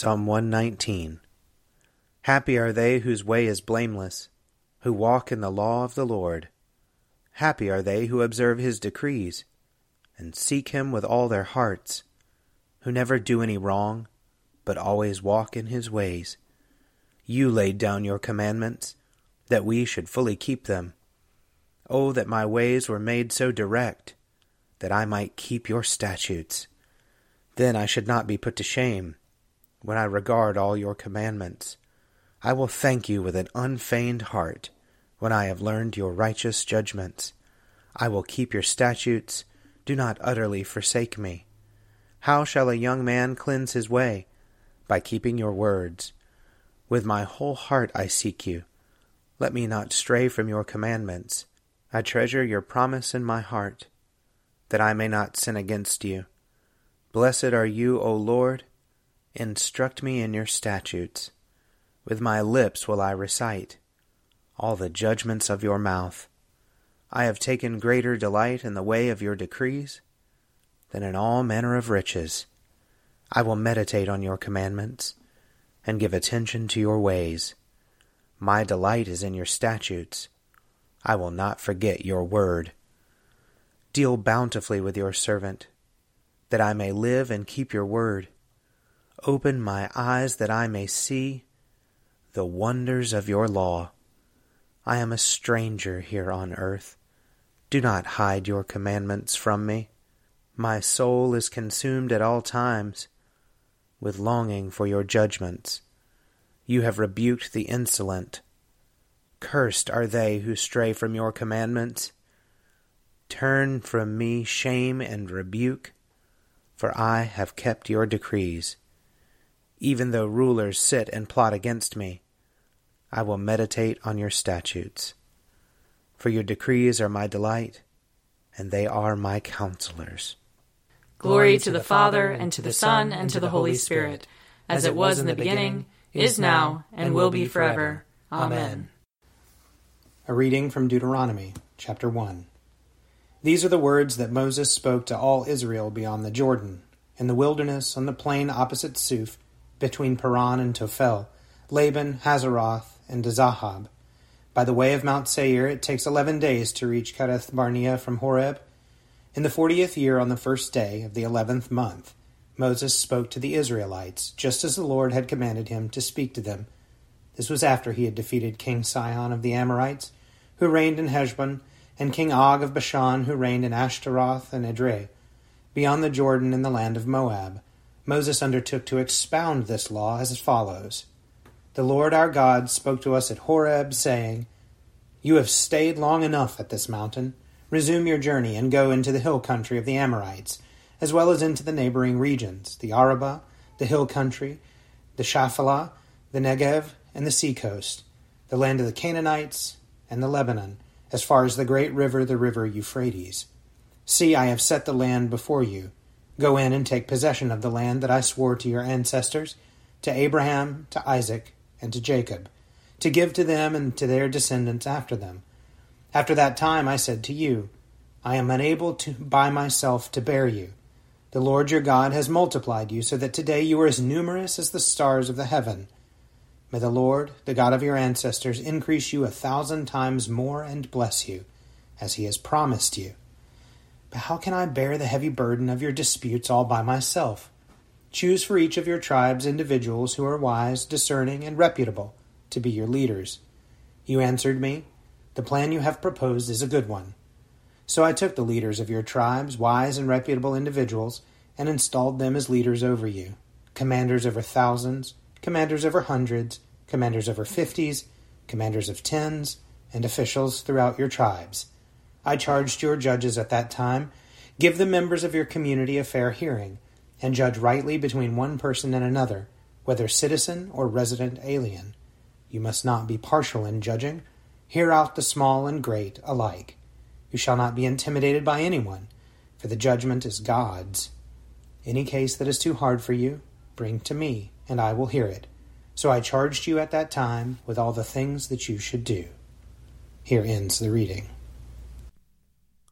Psalm 119 Happy are they whose way is blameless, who walk in the law of the Lord. Happy are they who observe his decrees, and seek him with all their hearts, who never do any wrong, but always walk in his ways. You laid down your commandments, that we should fully keep them. Oh, that my ways were made so direct, that I might keep your statutes. Then I should not be put to shame when I regard all your commandments. I will thank you with an unfeigned heart when I have learned your righteous judgments. I will keep your statutes. Do not utterly forsake me. How shall a young man cleanse his way? By keeping your words. With my whole heart I seek you. Let me not stray from your commandments. I treasure your promise in my heart, that I may not sin against you. Blessed are you, O Lord Instruct me in your statutes. With my lips will I recite all the judgments of your mouth. I have taken greater delight in the way of your decrees than in all manner of riches. I will meditate on your commandments and give attention to your ways. My delight is in your statutes. I will not forget your word. Deal bountifully with your servant, that I may live and keep your word. Open my eyes that I may see the wonders of your law. I am a stranger here on earth. Do not hide your commandments from me. My soul is consumed at all times with longing for your judgments. You have rebuked the insolent. Cursed are they who stray from your commandments. Turn from me shame and rebuke, for I have kept your decrees even though rulers sit and plot against me. I will meditate on your statutes. For your decrees are my delight, and they are my counselors. Glory to the Father, and to the Son, and to the Holy Spirit, as it was in the beginning, is now, and will be forever. Amen. A reading from Deuteronomy, chapter 1. These are the words that Moses spoke to all Israel beyond the Jordan, in the wilderness on the plain opposite Suph between Paran and Tophel, Laban, Hazeroth, and Dizahab. By the way of Mount Seir, it takes eleven days to reach Kadesh Barnea from Horeb. In the fortieth year, on the first day of the eleventh month, Moses spoke to the Israelites, just as the Lord had commanded him to speak to them. This was after he had defeated King Sihon of the Amorites, who reigned in Heshbon, and King Og of Bashan, who reigned in Ashtaroth and Edrei, beyond the Jordan in the land of Moab. Moses undertook to expound this law as follows The Lord our God spoke to us at Horeb, saying, You have stayed long enough at this mountain. Resume your journey and go into the hill country of the Amorites, as well as into the neighboring regions, the Arabah, the hill country, the Shephelah, the Negev, and the seacoast, the land of the Canaanites, and the Lebanon, as far as the great river, the river Euphrates. See, I have set the land before you. Go in and take possession of the land that I swore to your ancestors, to Abraham, to Isaac, and to Jacob, to give to them and to their descendants after them. After that time I said to you, I am unable to by myself to bear you. The Lord your God has multiplied you, so that today you are as numerous as the stars of the heaven. May the Lord, the God of your ancestors, increase you a thousand times more and bless you, as he has promised you. But how can I bear the heavy burden of your disputes all by myself? Choose for each of your tribes individuals who are wise, discerning, and reputable to be your leaders. You answered me, The plan you have proposed is a good one. So I took the leaders of your tribes, wise and reputable individuals, and installed them as leaders over you, commanders over thousands, commanders over hundreds, commanders over fifties, commanders of tens, and officials throughout your tribes. I charged your judges at that time give the members of your community a fair hearing, and judge rightly between one person and another, whether citizen or resident alien. You must not be partial in judging. Hear out the small and great alike. You shall not be intimidated by anyone, for the judgment is God's. Any case that is too hard for you, bring to me, and I will hear it. So I charged you at that time with all the things that you should do. Here ends the reading.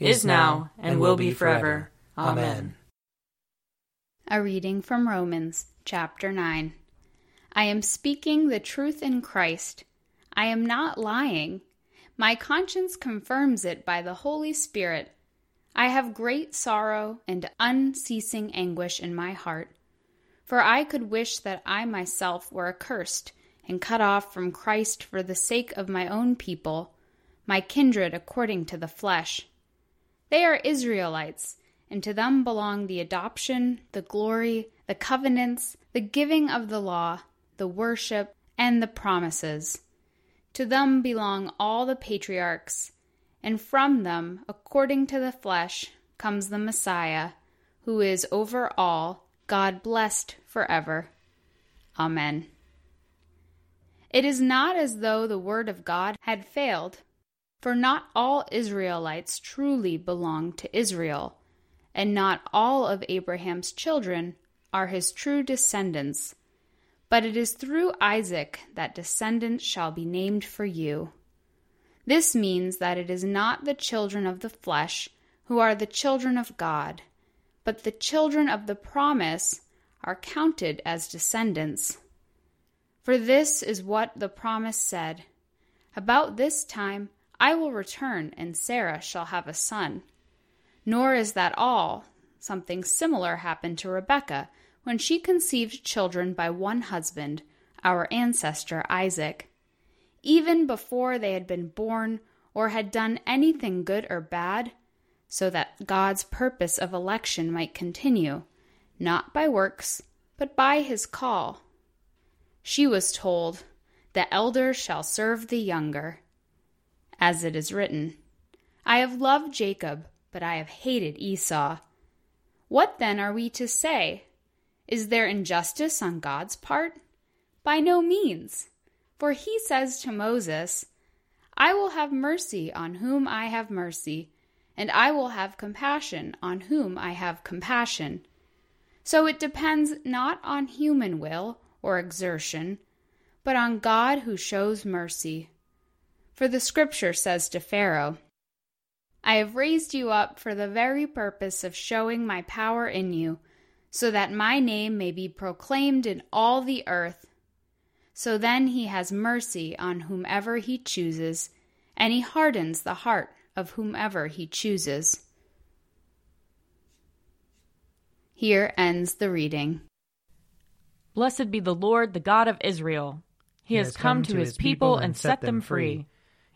is now, and will be forever. Amen. A reading from Romans, chapter 9. I am speaking the truth in Christ. I am not lying. My conscience confirms it by the Holy Spirit. I have great sorrow and unceasing anguish in my heart. For I could wish that I myself were accursed and cut off from Christ for the sake of my own people, my kindred according to the flesh. They are Israelites, and to them belong the adoption, the glory, the covenants, the giving of the law the worship, and the promises. To them belong all the patriarchs, and from them, according to the flesh, comes the Messiah, who is over all, God blessed forever. Amen. It is not as though the word of God had failed, for not all Israelites truly belong to Israel, and not all of Abraham's children are his true descendants. But it is through Isaac that descendants shall be named for you. This means that it is not the children of the flesh who are the children of God, but the children of the promise are counted as descendants. For this is what the promise said About this time I will return, and Sarah shall have a son. Nor is that all. Something similar happened to Rebekah when she conceived children by one husband, our ancestor Isaac. Even before they had been born or had done anything good or bad, so that God's purpose of election might continue, not by works, but by his call. She was told, The elder shall serve the younger. As it is written, I have loved Jacob, but I have hated Esau. What then are we to say? Is there injustice on God's part? By no means. For he says to Moses, I will have mercy on whom I have mercy, and I will have compassion on whom I have compassion. So it depends not on human will or exertion, but on God who shows mercy. For the scripture says to Pharaoh, I have raised you up for the very purpose of showing my power in you, so that my name may be proclaimed in all the earth. So then he has mercy on whomever he chooses, and he hardens the heart of whomever he chooses. Here ends the reading. Blessed be the Lord, the God of Israel. He, has come to his people and set them free.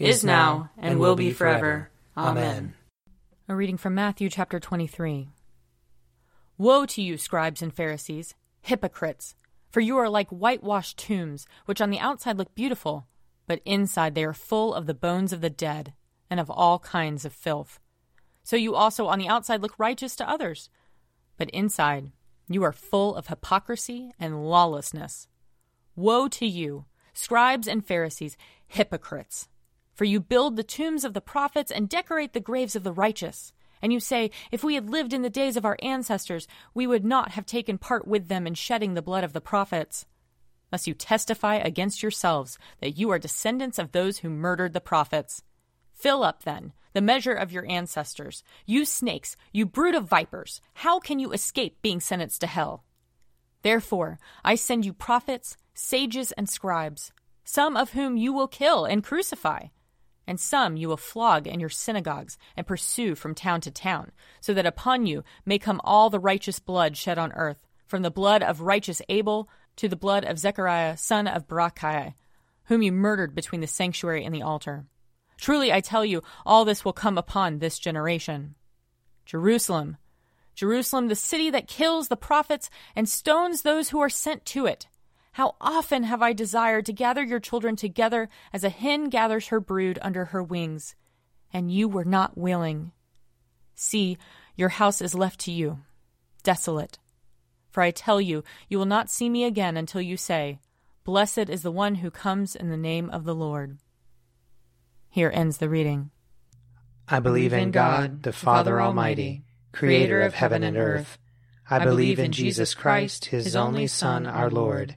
is now, and will be forever. Amen. A reading from Matthew chapter 23. Woe to you, scribes and Pharisees, hypocrites! For you are like whitewashed tombs, which on the outside look beautiful, but inside they are full of the bones of the dead, and of all kinds of filth. So you also on the outside look righteous to others but inside you are full of hypocrisy and lawlessness. Woe to you, scribes and Pharisees, hypocrites! For you build the tombs of the prophets and decorate the graves of the righteous. And you say, If we had lived in the days of our ancestors, we would not have taken part with them in shedding the blood of the prophets. Thus you testify against yourselves that you are descendants of those who murdered the prophets. Fill up, then, the measure of your ancestors. You snakes, you brood of vipers, how can you escape being sentenced to hell? Therefore, I send you prophets, sages, and scribes, some of whom you will kill and crucify, and some you will flog in your synagogues and pursue from town to town, so that upon you may come all the righteous blood shed on earth, from the blood of righteous Abel to the blood of Zechariah, son of Barachiah, whom you murdered between the sanctuary and the altar. Truly, I tell you, all this will come upon this generation. Jerusalem, Jerusalem, the city that kills the prophets and stones those who are sent to it. How often have I desired to gather your children together as a hen gathers her brood under her wings, and you were not willing. See, your house is left to you, desolate. For I tell you, you will not see me again until you say, Blessed is the one who comes in the name of the Lord. Here ends the reading. I believe in God, the Father Almighty, creator of heaven and earth. I believe in Jesus Christ, his only Son, our Lord.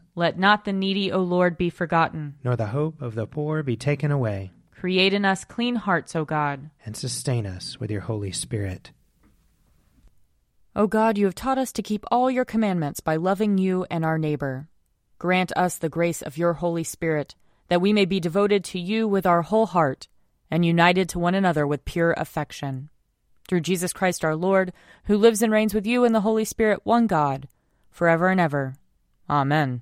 Let not the needy, O Lord, be forgotten. Nor the hope of the poor be taken away. Create in us clean hearts, O God. And sustain us with your Holy Spirit. O God, you have taught us to keep all your commandments by loving you and our neighbor. Grant us the grace of your Holy Spirit, that we may be devoted to you with our whole heart and united to one another with pure affection. Through Jesus Christ our Lord, who lives and reigns with you in the Holy Spirit, one God, forever and ever. Amen.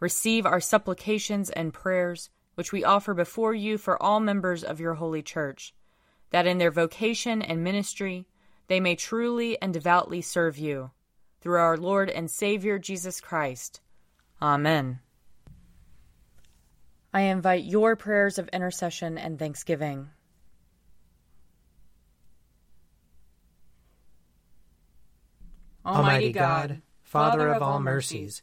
receive our supplications and prayers, which we offer before you for all members of your holy church, that in their vocation and ministry they may truly and devoutly serve you. Through our Lord and Savior Jesus Christ. Amen. I invite your prayers of intercession and thanksgiving. Almighty God, Father of all mercies,